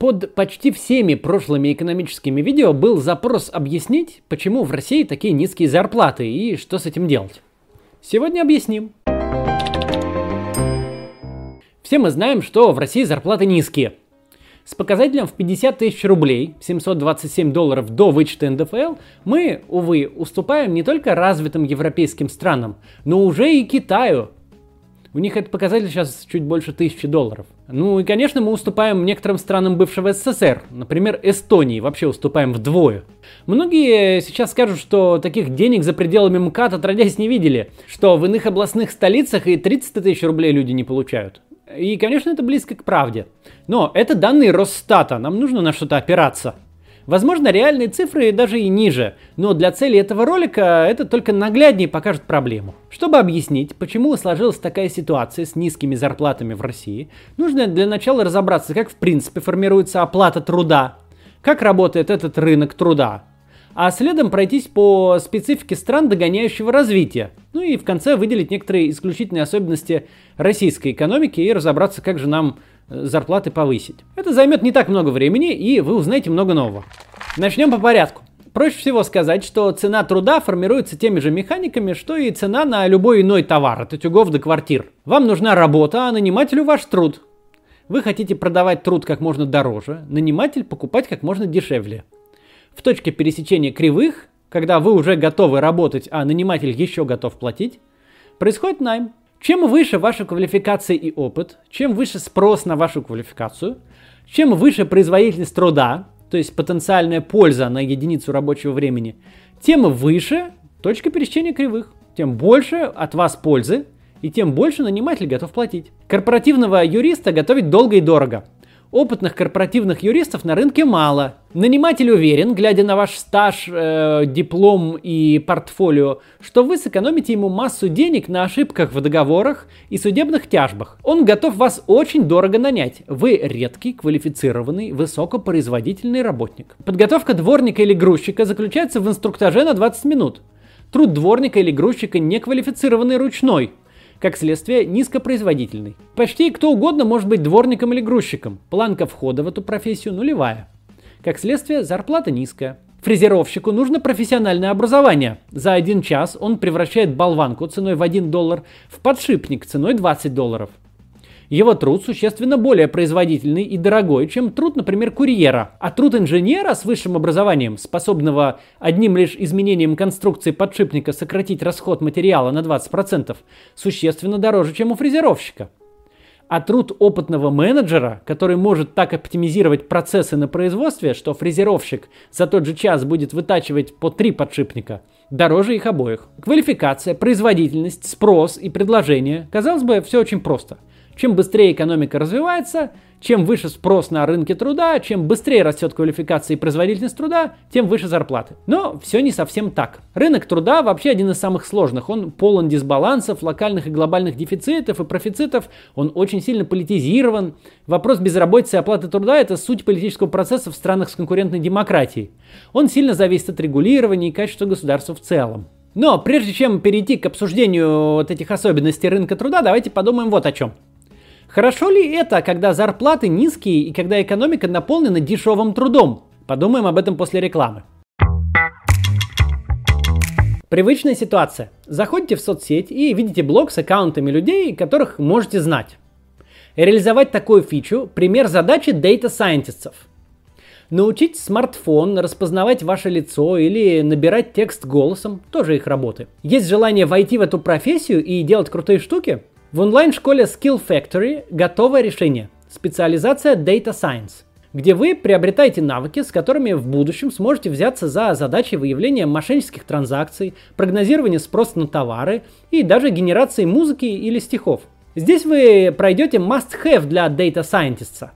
Под почти всеми прошлыми экономическими видео был запрос объяснить, почему в России такие низкие зарплаты и что с этим делать. Сегодня объясним. Все мы знаем, что в России зарплаты низкие. С показателем в 50 тысяч рублей, 727 долларов до вычета НДФЛ, мы, увы, уступаем не только развитым европейским странам, но уже и Китаю, у них этот показатель сейчас чуть больше тысячи долларов. Ну и, конечно, мы уступаем некоторым странам бывшего СССР. Например, Эстонии вообще уступаем вдвое. Многие сейчас скажут, что таких денег за пределами МКАД отродясь не видели. Что в иных областных столицах и 30 тысяч рублей люди не получают. И, конечно, это близко к правде. Но это данные Росстата, нам нужно на что-то опираться. Возможно, реальные цифры даже и ниже, но для цели этого ролика это только нагляднее покажет проблему. Чтобы объяснить, почему сложилась такая ситуация с низкими зарплатами в России, нужно для начала разобраться, как в принципе формируется оплата труда, как работает этот рынок труда, а следом пройтись по специфике стран догоняющего развития, ну и в конце выделить некоторые исключительные особенности российской экономики и разобраться, как же нам зарплаты повысить. Это займет не так много времени, и вы узнаете много нового. Начнем по порядку. Проще всего сказать, что цена труда формируется теми же механиками, что и цена на любой иной товар, от утюгов до квартир. Вам нужна работа, а нанимателю ваш труд. Вы хотите продавать труд как можно дороже, наниматель покупать как можно дешевле. В точке пересечения кривых, когда вы уже готовы работать, а наниматель еще готов платить, происходит найм. Чем выше ваша квалификация и опыт, чем выше спрос на вашу квалификацию, чем выше производительность труда, то есть потенциальная польза на единицу рабочего времени, тем выше точка пересечения кривых, тем больше от вас пользы, и тем больше наниматель готов платить. Корпоративного юриста готовить долго и дорого. Опытных корпоративных юристов на рынке мало. Наниматель уверен, глядя на ваш стаж, э, диплом и портфолио, что вы сэкономите ему массу денег на ошибках в договорах и судебных тяжбах. Он готов вас очень дорого нанять. Вы редкий, квалифицированный, высокопроизводительный работник. Подготовка дворника или грузчика заключается в инструктаже на 20 минут. Труд дворника или грузчика неквалифицированный ручной – как следствие, низкопроизводительный. Почти кто угодно может быть дворником или грузчиком. Планка входа в эту профессию нулевая. Как следствие, зарплата низкая. Фрезеровщику нужно профессиональное образование. За один час он превращает болванку ценой в 1 доллар в подшипник ценой 20 долларов. Его труд существенно более производительный и дорогой, чем труд, например, курьера. А труд инженера с высшим образованием, способного одним лишь изменением конструкции подшипника сократить расход материала на 20%, существенно дороже, чем у фрезеровщика. А труд опытного менеджера, который может так оптимизировать процессы на производстве, что фрезеровщик за тот же час будет вытачивать по три подшипника, дороже их обоих. Квалификация, производительность, спрос и предложение. Казалось бы, все очень просто – чем быстрее экономика развивается, чем выше спрос на рынке труда, чем быстрее растет квалификация и производительность труда, тем выше зарплаты. Но все не совсем так. Рынок труда вообще один из самых сложных. Он полон дисбалансов, локальных и глобальных дефицитов и профицитов. Он очень сильно политизирован. Вопрос безработицы и оплаты труда – это суть политического процесса в странах с конкурентной демократией. Он сильно зависит от регулирования и качества государства в целом. Но прежде чем перейти к обсуждению вот этих особенностей рынка труда, давайте подумаем вот о чем. Хорошо ли это, когда зарплаты низкие и когда экономика наполнена дешевым трудом? Подумаем об этом после рекламы. Привычная ситуация. Заходите в соцсеть и видите блог с аккаунтами людей, которых можете знать. Реализовать такую фичу – пример задачи Data Scientists. Научить смартфон распознавать ваше лицо или набирать текст голосом – тоже их работы. Есть желание войти в эту профессию и делать крутые штуки? В онлайн-школе Skill Factory готовое решение – специализация Data Science, где вы приобретаете навыки, с которыми в будущем сможете взяться за задачи выявления мошеннических транзакций, прогнозирования спроса на товары и даже генерации музыки или стихов. Здесь вы пройдете must-have для Data Scientist.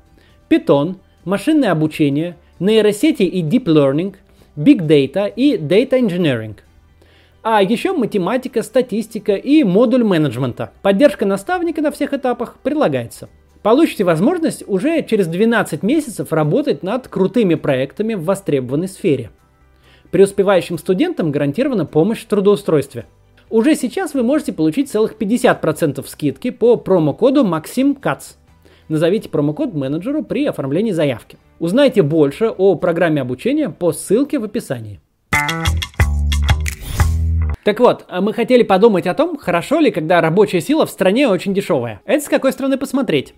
Python, машинное обучение, нейросети и Deep Learning, Big Data и Data Engineering – а еще математика, статистика и модуль менеджмента. Поддержка наставника на всех этапах прилагается. Получите возможность уже через 12 месяцев работать над крутыми проектами в востребованной сфере. Преуспевающим студентам гарантирована помощь в трудоустройстве. Уже сейчас вы можете получить целых 50% скидки по промокоду MaximCats. Назовите промокод менеджеру при оформлении заявки. Узнайте больше о программе обучения по ссылке в описании. Так вот, а мы хотели подумать о том, хорошо ли, когда рабочая сила в стране очень дешевая. Это с какой стороны посмотреть.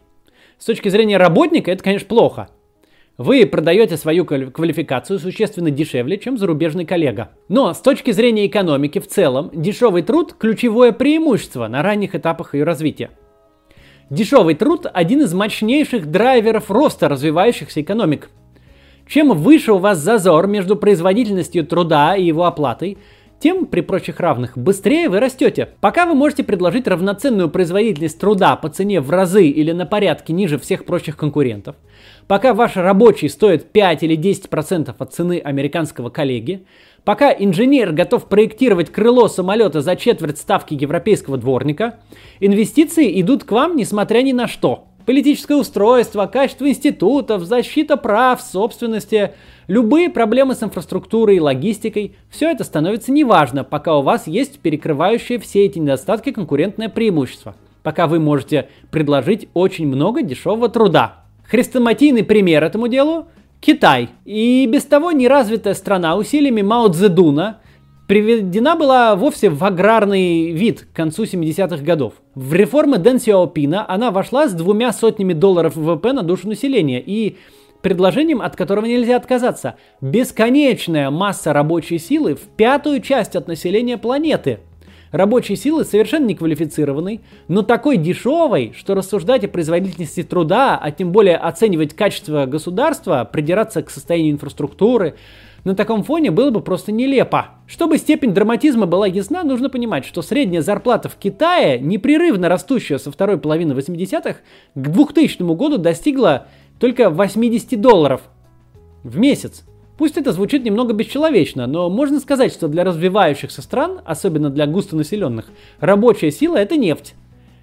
С точки зрения работника это, конечно, плохо. Вы продаете свою квалификацию существенно дешевле, чем зарубежный коллега. Но с точки зрения экономики в целом, дешевый труд – ключевое преимущество на ранних этапах ее развития. Дешевый труд – один из мощнейших драйверов роста развивающихся экономик. Чем выше у вас зазор между производительностью труда и его оплатой – тем при прочих равных быстрее вы растете. Пока вы можете предложить равноценную производительность труда по цене в разы или на порядке ниже всех прочих конкурентов, пока ваш рабочий стоит 5 или 10% от цены американского коллеги, пока инженер готов проектировать крыло самолета за четверть ставки европейского дворника, инвестиции идут к вам несмотря ни на что. Политическое устройство, качество институтов, защита прав, собственности – Любые проблемы с инфраструктурой и логистикой, все это становится неважно, пока у вас есть перекрывающие все эти недостатки конкурентное преимущество, пока вы можете предложить очень много дешевого труда. Хрестоматийный пример этому делу – Китай. И без того неразвитая страна усилиями Мао Цзэдуна приведена была вовсе в аграрный вид к концу 70-х годов. В реформы Дэн Сяопина она вошла с двумя сотнями долларов ВВП на душу населения и предложением, от которого нельзя отказаться. Бесконечная масса рабочей силы в пятую часть от населения планеты. Рабочей силы совершенно неквалифицированной, но такой дешевой, что рассуждать о производительности труда, а тем более оценивать качество государства, придираться к состоянию инфраструктуры, на таком фоне было бы просто нелепо. Чтобы степень драматизма была ясна, нужно понимать, что средняя зарплата в Китае, непрерывно растущая со второй половины 80-х, к 2000 году достигла только 80 долларов в месяц. Пусть это звучит немного бесчеловечно, но можно сказать, что для развивающихся стран, особенно для густонаселенных, рабочая сила это нефть.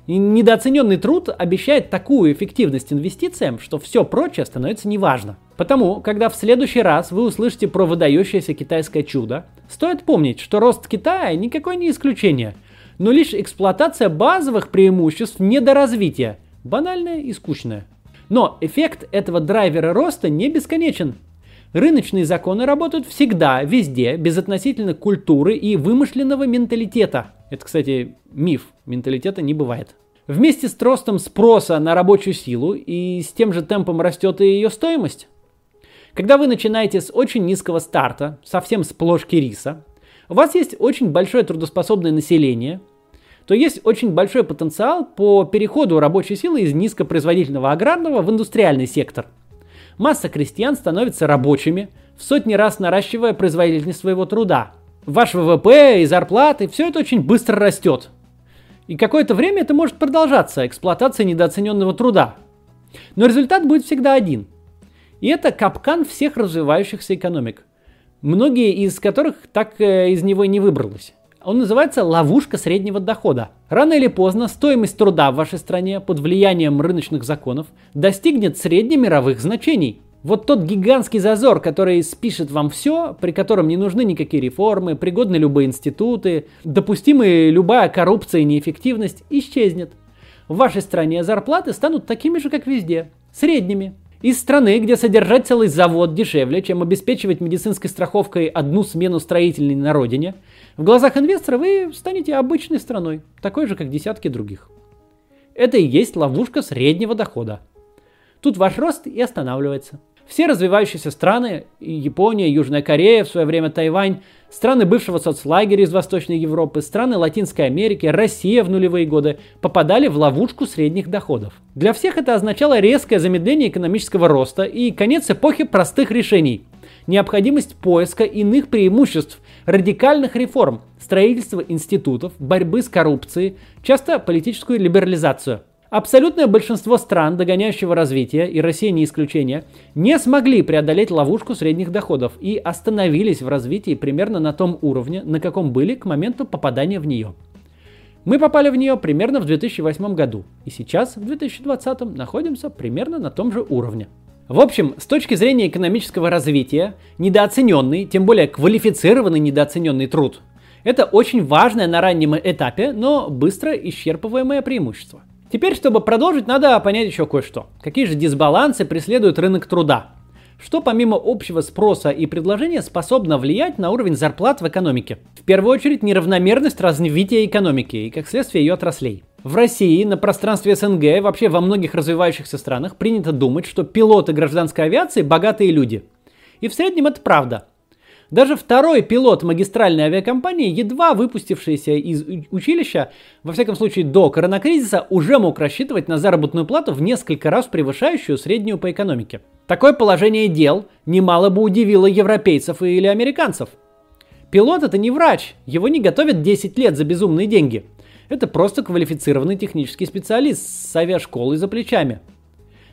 Недооцененный труд обещает такую эффективность инвестициям, что все прочее становится неважно. Потому, когда в следующий раз вы услышите про выдающееся китайское чудо, стоит помнить, что рост Китая никакое не исключение, но лишь эксплуатация базовых преимуществ недоразвития, банальное и скучное. Но эффект этого драйвера роста не бесконечен. Рыночные законы работают всегда, везде, безотносительно культуры и вымышленного менталитета. Это, кстати, миф. Менталитета не бывает. Вместе с ростом спроса на рабочую силу и с тем же темпом растет и ее стоимость. Когда вы начинаете с очень низкого старта, совсем с плошки риса, у вас есть очень большое трудоспособное население – то есть очень большой потенциал по переходу рабочей силы из низкопроизводительного аграрного в индустриальный сектор. Масса крестьян становится рабочими, в сотни раз наращивая производительность своего труда. Ваш ВВП и зарплаты, все это очень быстро растет. И какое-то время это может продолжаться, эксплуатация недооцененного труда. Но результат будет всегда один. И это капкан всех развивающихся экономик, многие из которых так э, из него и не выбралось. Он называется ловушка среднего дохода. Рано или поздно стоимость труда в вашей стране под влиянием рыночных законов достигнет среднемировых значений. Вот тот гигантский зазор, который спишет вам все, при котором не нужны никакие реформы, пригодны любые институты, допустимы любая коррупция и неэффективность, исчезнет. В вашей стране зарплаты станут такими же, как везде, средними. Из страны, где содержать целый завод дешевле, чем обеспечивать медицинской страховкой одну смену строительной на родине, в глазах инвестора вы станете обычной страной, такой же, как десятки других. Это и есть ловушка среднего дохода. Тут ваш рост и останавливается. Все развивающиеся страны, Япония, Южная Корея, в свое время Тайвань, страны бывшего соцлагеря из Восточной Европы, страны Латинской Америки, Россия в нулевые годы попадали в ловушку средних доходов. Для всех это означало резкое замедление экономического роста и конец эпохи простых решений. Необходимость поиска иных преимуществ, радикальных реформ, строительства институтов, борьбы с коррупцией, часто политическую либерализацию – Абсолютное большинство стран догоняющего развития, и Россия не исключение, не смогли преодолеть ловушку средних доходов и остановились в развитии примерно на том уровне, на каком были к моменту попадания в нее. Мы попали в нее примерно в 2008 году, и сейчас, в 2020, находимся примерно на том же уровне. В общем, с точки зрения экономического развития, недооцененный, тем более квалифицированный недооцененный труд – это очень важное на раннем этапе, но быстро исчерпываемое преимущество – Теперь, чтобы продолжить, надо понять еще кое-что. Какие же дисбалансы преследует рынок труда? Что помимо общего спроса и предложения способно влиять на уровень зарплат в экономике? В первую очередь неравномерность развития экономики и, как следствие, ее отраслей. В России, на пространстве СНГ, вообще во многих развивающихся странах принято думать, что пилоты гражданской авиации – богатые люди. И в среднем это правда – даже второй пилот магистральной авиакомпании, едва выпустившийся из училища, во всяком случае до коронакризиса, уже мог рассчитывать на заработную плату в несколько раз превышающую среднюю по экономике. Такое положение дел немало бы удивило европейцев или американцев. Пилот это не врач, его не готовят 10 лет за безумные деньги. Это просто квалифицированный технический специалист с авиашколой за плечами.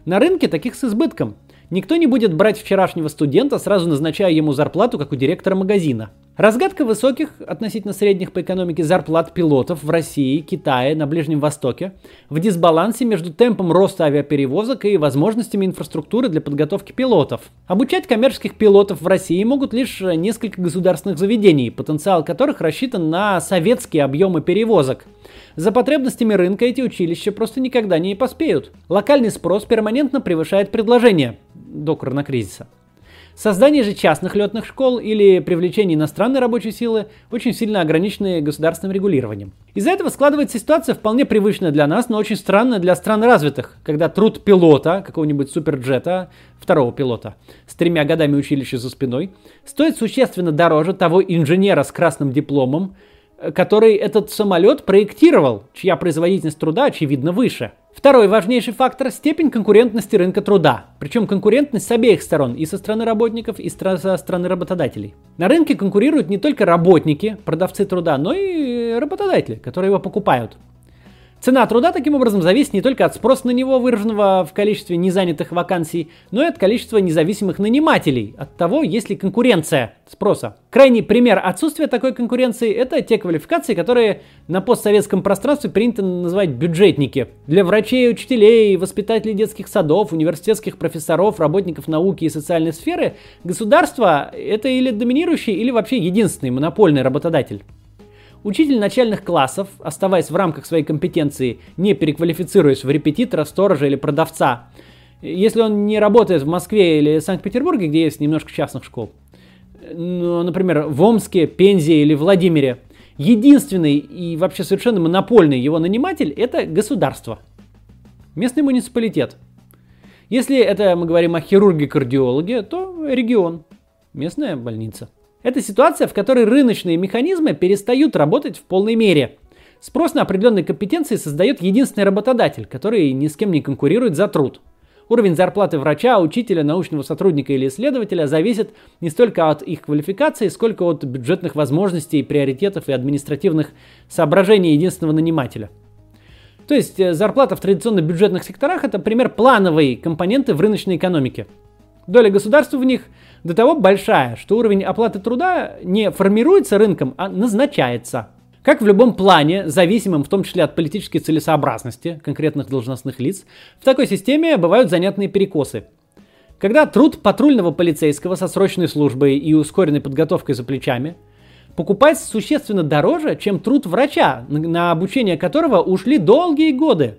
На рынке таких с избытком – Никто не будет брать вчерашнего студента, сразу назначая ему зарплату, как у директора магазина. Разгадка высоких, относительно средних по экономике, зарплат пилотов в России, Китае, на Ближнем Востоке в дисбалансе между темпом роста авиаперевозок и возможностями инфраструктуры для подготовки пилотов. Обучать коммерческих пилотов в России могут лишь несколько государственных заведений, потенциал которых рассчитан на советские объемы перевозок – за потребностями рынка эти училища просто никогда не поспеют. Локальный спрос перманентно превышает предложение до коронакризиса. Создание же частных летных школ или привлечение иностранной рабочей силы очень сильно ограничены государственным регулированием. Из-за этого складывается ситуация вполне привычная для нас, но очень странная для стран развитых, когда труд пилота, какого-нибудь суперджета, второго пилота, с тремя годами училища за спиной, стоит существенно дороже того инженера с красным дипломом, который этот самолет проектировал, чья производительность труда, очевидно, выше. Второй важнейший фактор – степень конкурентности рынка труда. Причем конкурентность с обеих сторон, и со стороны работников, и со стороны работодателей. На рынке конкурируют не только работники, продавцы труда, но и работодатели, которые его покупают. Цена труда таким образом зависит не только от спроса на него, выраженного в количестве незанятых вакансий, но и от количества независимых нанимателей, от того, есть ли конкуренция спроса. Крайний пример отсутствия такой конкуренции – это те квалификации, которые на постсоветском пространстве принято называть бюджетники. Для врачей, учителей, воспитателей детских садов, университетских профессоров, работников науки и социальной сферы государство – это или доминирующий, или вообще единственный монопольный работодатель. Учитель начальных классов, оставаясь в рамках своей компетенции, не переквалифицируясь в репетитора, сторожа или продавца, если он не работает в Москве или Санкт-Петербурге, где есть немножко частных школ, ну, например, в Омске, Пензе или Владимире, единственный и вообще совершенно монопольный его наниматель – это государство. Местный муниципалитет. Если это мы говорим о хирурге-кардиологе, то регион, местная больница – это ситуация, в которой рыночные механизмы перестают работать в полной мере. Спрос на определенные компетенции создает единственный работодатель, который ни с кем не конкурирует за труд. Уровень зарплаты врача, учителя, научного сотрудника или исследователя зависит не столько от их квалификации, сколько от бюджетных возможностей, приоритетов и административных соображений единственного нанимателя. То есть э, зарплата в традиционно бюджетных секторах это пример плановой компоненты в рыночной экономике. Доля государства в них до того большая, что уровень оплаты труда не формируется рынком, а назначается. Как в любом плане, зависимым в том числе от политической целесообразности конкретных должностных лиц, в такой системе бывают занятные перекосы. Когда труд патрульного полицейского со срочной службой и ускоренной подготовкой за плечами покупается существенно дороже, чем труд врача, на обучение которого ушли долгие годы.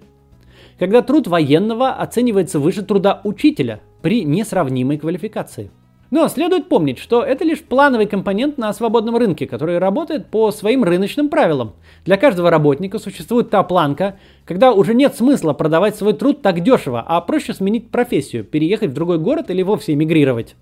Когда труд военного оценивается выше труда учителя при несравнимой квалификации – но следует помнить, что это лишь плановый компонент на свободном рынке, который работает по своим рыночным правилам. Для каждого работника существует та планка, когда уже нет смысла продавать свой труд так дешево, а проще сменить профессию, переехать в другой город или вовсе эмигрировать.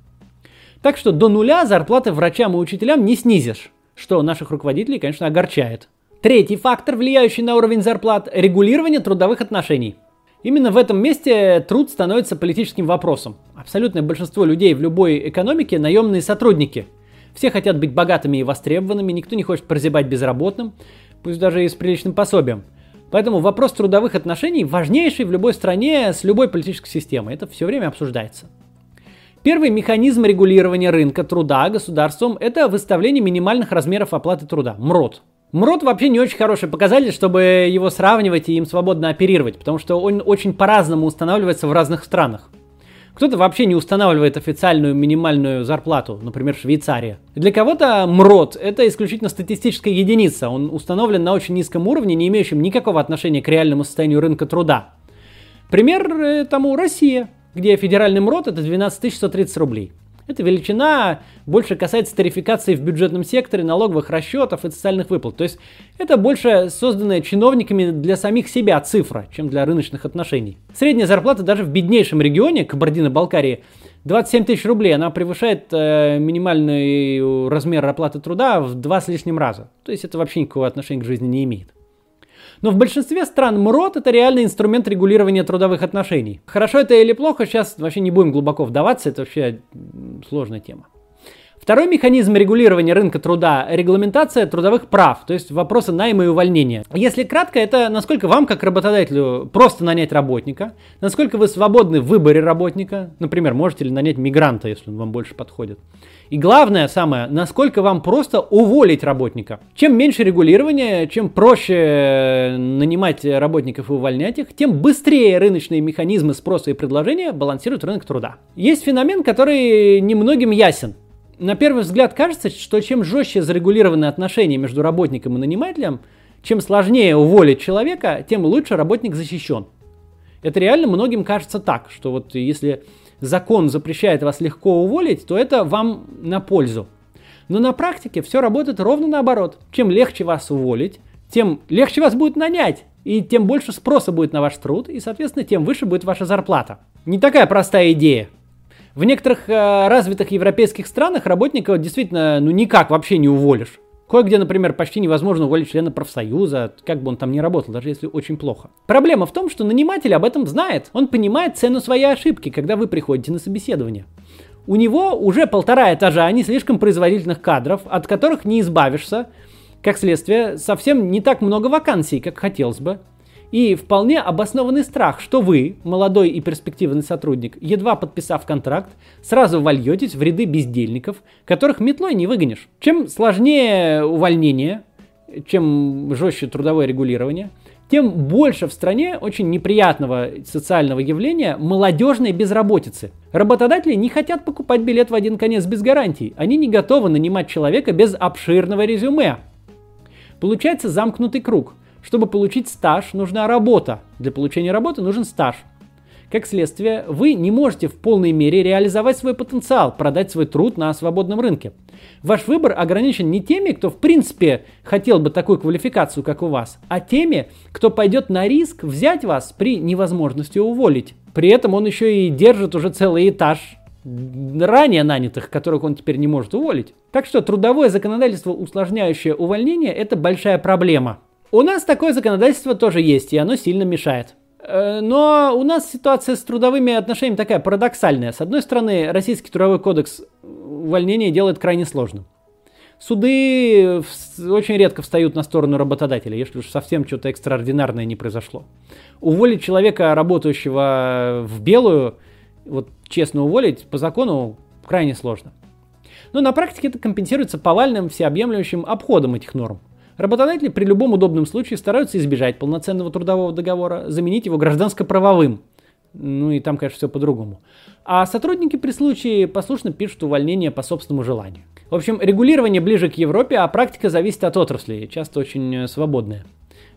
Так что до нуля зарплаты врачам и учителям не снизишь, что наших руководителей, конечно, огорчает. Третий фактор, влияющий на уровень зарплат – регулирование трудовых отношений – Именно в этом месте труд становится политическим вопросом. Абсолютное большинство людей в любой экономике – наемные сотрудники. Все хотят быть богатыми и востребованными, никто не хочет прозябать безработным, пусть даже и с приличным пособием. Поэтому вопрос трудовых отношений важнейший в любой стране с любой политической системой. Это все время обсуждается. Первый механизм регулирования рынка труда государством – это выставление минимальных размеров оплаты труда – МРОТ. МРОТ вообще не очень хороший показатель, чтобы его сравнивать и им свободно оперировать, потому что он очень по-разному устанавливается в разных странах. Кто-то вообще не устанавливает официальную минимальную зарплату, например, Швейцария. Для кого-то МРОД – это исключительно статистическая единица. Он установлен на очень низком уровне, не имеющем никакого отношения к реальному состоянию рынка труда. Пример э, тому Россия, где федеральный МРОД – это 12 130 рублей. Эта величина больше касается тарификации в бюджетном секторе, налоговых расчетов и социальных выплат. То есть это больше созданная чиновниками для самих себя цифра, чем для рыночных отношений. Средняя зарплата даже в беднейшем регионе, Кабардино-Балкарии, 27 тысяч рублей. Она превышает э, минимальный размер оплаты труда в два с лишним раза. То есть это вообще никакого отношения к жизни не имеет. Но в большинстве стран МРОД это реальный инструмент регулирования трудовых отношений. Хорошо это или плохо, сейчас вообще не будем глубоко вдаваться, это вообще сложная тема. Второй механизм регулирования рынка труда – регламентация трудовых прав, то есть вопросы найма и увольнения. Если кратко, это насколько вам, как работодателю, просто нанять работника, насколько вы свободны в выборе работника, например, можете ли нанять мигранта, если он вам больше подходит. И главное, самое, насколько вам просто уволить работника. Чем меньше регулирования, чем проще нанимать работников и увольнять их, тем быстрее рыночные механизмы спроса и предложения балансируют рынок труда. Есть феномен, который немногим ясен. На первый взгляд кажется, что чем жестче зарегулированы отношения между работником и нанимателем, чем сложнее уволить человека, тем лучше работник защищен. Это реально многим кажется так, что вот если закон запрещает вас легко уволить, то это вам на пользу. Но на практике все работает ровно наоборот. Чем легче вас уволить, тем легче вас будет нанять, и тем больше спроса будет на ваш труд, и, соответственно, тем выше будет ваша зарплата. Не такая простая идея. В некоторых э, развитых европейских странах работника действительно ну никак вообще не уволишь. Кое-где, например, почти невозможно уволить члена профсоюза, как бы он там ни работал, даже если очень плохо. Проблема в том, что наниматель об этом знает. Он понимает цену своей ошибки, когда вы приходите на собеседование. У него уже полтора этажа не слишком производительных кадров, от которых не избавишься. Как следствие, совсем не так много вакансий, как хотелось бы. И вполне обоснованный страх, что вы, молодой и перспективный сотрудник, едва подписав контракт, сразу вольетесь в ряды бездельников, которых метлой не выгонишь. Чем сложнее увольнение, чем жестче трудовое регулирование, тем больше в стране очень неприятного социального явления молодежной безработицы. Работодатели не хотят покупать билет в один конец без гарантий. Они не готовы нанимать человека без обширного резюме. Получается замкнутый круг. Чтобы получить стаж, нужна работа. Для получения работы нужен стаж. Как следствие, вы не можете в полной мере реализовать свой потенциал, продать свой труд на свободном рынке. Ваш выбор ограничен не теми, кто в принципе хотел бы такую квалификацию, как у вас, а теми, кто пойдет на риск взять вас при невозможности уволить. При этом он еще и держит уже целый этаж ранее нанятых, которых он теперь не может уволить. Так что трудовое законодательство, усложняющее увольнение, это большая проблема. У нас такое законодательство тоже есть, и оно сильно мешает. Э, но у нас ситуация с трудовыми отношениями такая парадоксальная. С одной стороны, Российский трудовой кодекс увольнения делает крайне сложным. Суды очень редко встают на сторону работодателя, если уж совсем что-то экстраординарное не произошло. Уволить человека, работающего в белую, вот честно уволить, по закону крайне сложно. Но на практике это компенсируется повальным всеобъемлющим обходом этих норм. Работодатели при любом удобном случае стараются избежать полноценного трудового договора, заменить его гражданско-правовым. Ну и там, конечно, все по-другому. А сотрудники при случае послушно пишут увольнение по собственному желанию. В общем, регулирование ближе к Европе, а практика зависит от отрасли, часто очень э, свободная.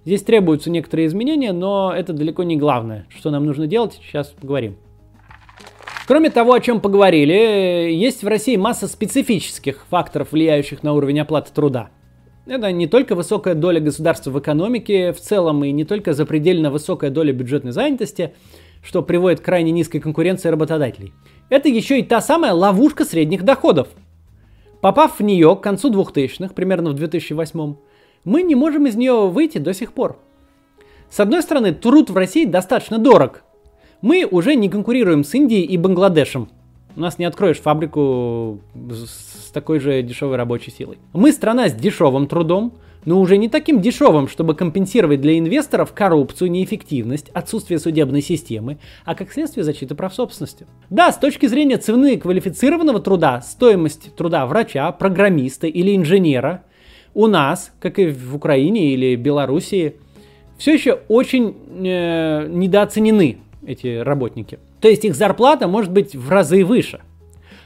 Здесь требуются некоторые изменения, но это далеко не главное. Что нам нужно делать, сейчас поговорим. Кроме того, о чем поговорили, есть в России масса специфических факторов, влияющих на уровень оплаты труда. Это не только высокая доля государства в экономике в целом и не только запредельно высокая доля бюджетной занятости, что приводит к крайне низкой конкуренции работодателей. Это еще и та самая ловушка средних доходов. Попав в нее к концу 2000-х, примерно в 2008 мы не можем из нее выйти до сих пор. С одной стороны, труд в России достаточно дорог. Мы уже не конкурируем с Индией и Бангладешем – у нас не откроешь фабрику с такой же дешевой рабочей силой. Мы страна с дешевым трудом, но уже не таким дешевым, чтобы компенсировать для инвесторов коррупцию, неэффективность, отсутствие судебной системы, а как следствие защиты прав собственности. Да, с точки зрения цены квалифицированного труда, стоимость труда врача, программиста или инженера у нас, как и в Украине или Белоруссии, все еще очень э, недооценены эти работники. То есть их зарплата может быть в разы выше.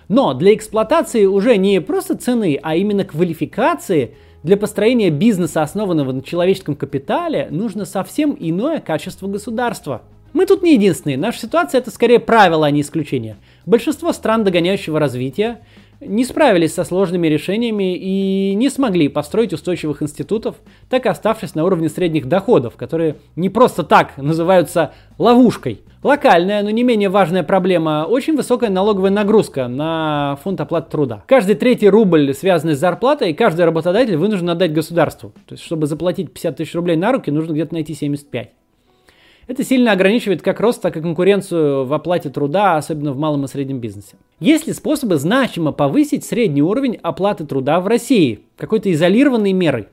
Но для эксплуатации уже не просто цены, а именно квалификации для построения бизнеса, основанного на человеческом капитале, нужно совсем иное качество государства. Мы тут не единственные. Наша ситуация это скорее правило, а не исключение. Большинство стран догоняющего развития не справились со сложными решениями и не смогли построить устойчивых институтов, так и оставшись на уровне средних доходов, которые не просто так называются ловушкой. Локальная, но не менее важная проблема – очень высокая налоговая нагрузка на фонд оплаты труда. Каждый третий рубль, связанный с зарплатой, каждый работодатель вынужден отдать государству. То есть, чтобы заплатить 50 тысяч рублей на руки, нужно где-то найти 75. Это сильно ограничивает как рост, так и конкуренцию в оплате труда, особенно в малом и среднем бизнесе. Есть ли способы значимо повысить средний уровень оплаты труда в России какой-то изолированной мерой?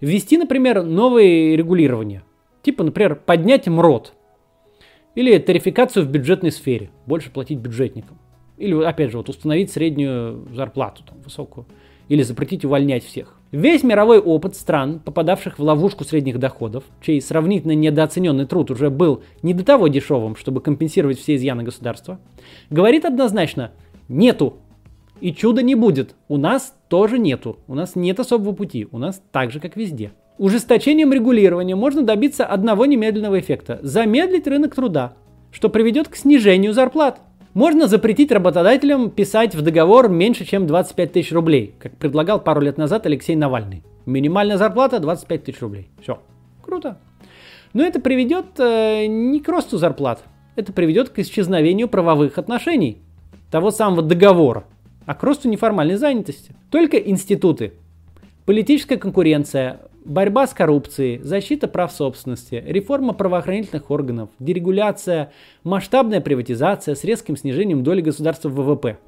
Ввести, например, новые регулирования. Типа, например, поднять МРОД. Или тарификацию в бюджетной сфере. Больше платить бюджетникам. Или, опять же, вот установить среднюю зарплату, там, высокую. Или запретить увольнять всех. Весь мировой опыт стран, попадавших в ловушку средних доходов, чей сравнительно недооцененный труд уже был не до того дешевым, чтобы компенсировать все изъяны государства, говорит однозначно «нету». И чуда не будет. У нас тоже нету. У нас нет особого пути. У нас так же, как везде. Ужесточением регулирования можно добиться одного немедленного эффекта – замедлить рынок труда, что приведет к снижению зарплат – можно запретить работодателям писать в договор меньше, чем 25 тысяч рублей, как предлагал пару лет назад Алексей Навальный. Минимальная зарплата 25 тысяч рублей. Все. Круто. Но это приведет э, не к росту зарплат. Это приведет к исчезновению правовых отношений. Того самого договора. А к росту неформальной занятости. Только институты. Политическая конкуренция, борьба с коррупцией, защита прав собственности, реформа правоохранительных органов, дерегуляция, масштабная приватизация с резким снижением доли государства в ВВП.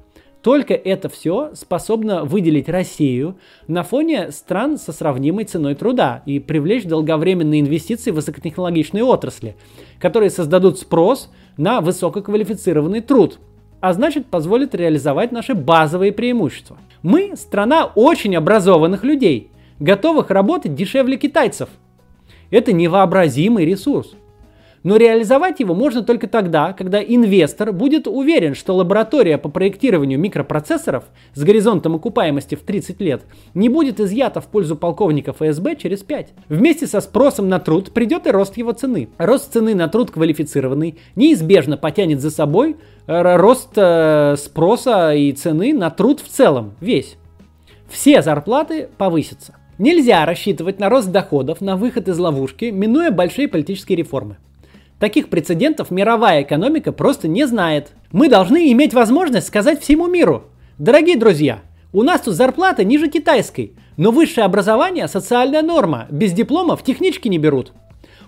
Только это все способно выделить Россию на фоне стран со сравнимой ценой труда и привлечь долговременные инвестиции в высокотехнологичные отрасли, которые создадут спрос на высококвалифицированный труд, а значит позволит реализовать наши базовые преимущества. Мы страна очень образованных людей – готовых работать дешевле китайцев. Это невообразимый ресурс. Но реализовать его можно только тогда, когда инвестор будет уверен, что лаборатория по проектированию микропроцессоров с горизонтом окупаемости в 30 лет не будет изъята в пользу полковника ФСБ через 5. Вместе со спросом на труд придет и рост его цены. Рост цены на труд квалифицированный неизбежно потянет за собой э, рост э, спроса и цены на труд в целом, весь. Все зарплаты повысятся. Нельзя рассчитывать на рост доходов, на выход из ловушки, минуя большие политические реформы. Таких прецедентов мировая экономика просто не знает. Мы должны иметь возможность сказать всему миру. Дорогие друзья, у нас тут зарплата ниже китайской, но высшее образование – социальная норма, без дипломов технички не берут.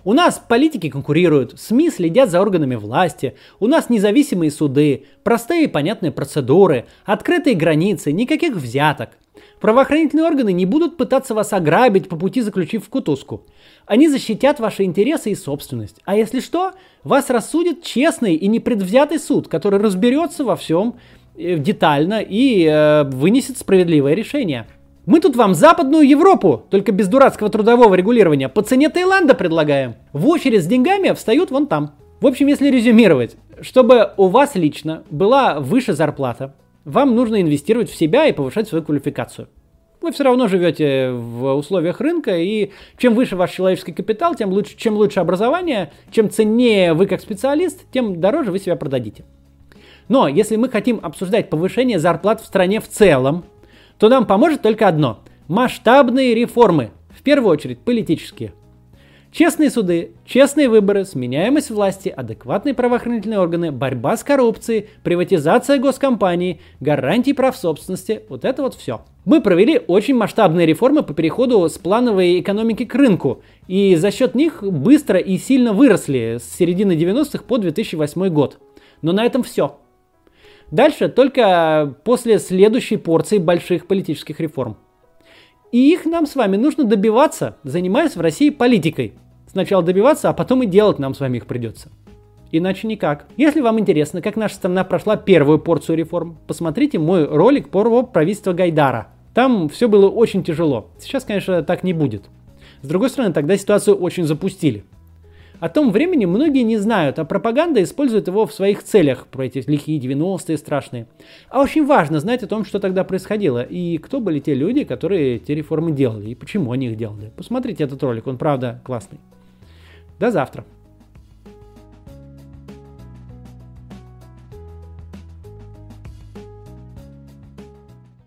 У нас политики конкурируют, СМИ следят за органами власти, у нас независимые суды, простые и понятные процедуры, открытые границы, никаких взяток. Правоохранительные органы не будут пытаться вас ограбить по пути заключив в кутузку. Они защитят ваши интересы и собственность. А если что, вас рассудит честный и непредвзятый суд, который разберется во всем э, детально и э, вынесет справедливое решение. Мы тут вам западную Европу, только без дурацкого трудового регулирования, по цене Таиланда предлагаем. В очередь с деньгами встают вон там. В общем, если резюмировать, чтобы у вас лично была выше зарплата, вам нужно инвестировать в себя и повышать свою квалификацию. Вы все равно живете в условиях рынка, и чем выше ваш человеческий капитал, тем лучше, чем лучше образование, чем ценнее вы как специалист, тем дороже вы себя продадите. Но если мы хотим обсуждать повышение зарплат в стране в целом, то нам поможет только одно – масштабные реформы, в первую очередь политические – Честные суды, честные выборы, сменяемость власти, адекватные правоохранительные органы, борьба с коррупцией, приватизация госкомпаний, гарантии прав собственности – вот это вот все. Мы провели очень масштабные реформы по переходу с плановой экономики к рынку, и за счет них быстро и сильно выросли с середины 90-х по 2008 год. Но на этом все. Дальше только после следующей порции больших политических реформ. И их нам с вами нужно добиваться, занимаясь в России политикой. Сначала добиваться, а потом и делать нам с вами их придется. Иначе никак. Если вам интересно, как наша страна прошла первую порцию реформ, посмотрите мой ролик про правительство Гайдара. Там все было очень тяжело. Сейчас, конечно, так не будет. С другой стороны, тогда ситуацию очень запустили. О том времени многие не знают, а пропаганда использует его в своих целях, про эти лихие 90-е страшные. А очень важно знать о том, что тогда происходило, и кто были те люди, которые те реформы делали, и почему они их делали. Посмотрите этот ролик, он правда классный. До завтра.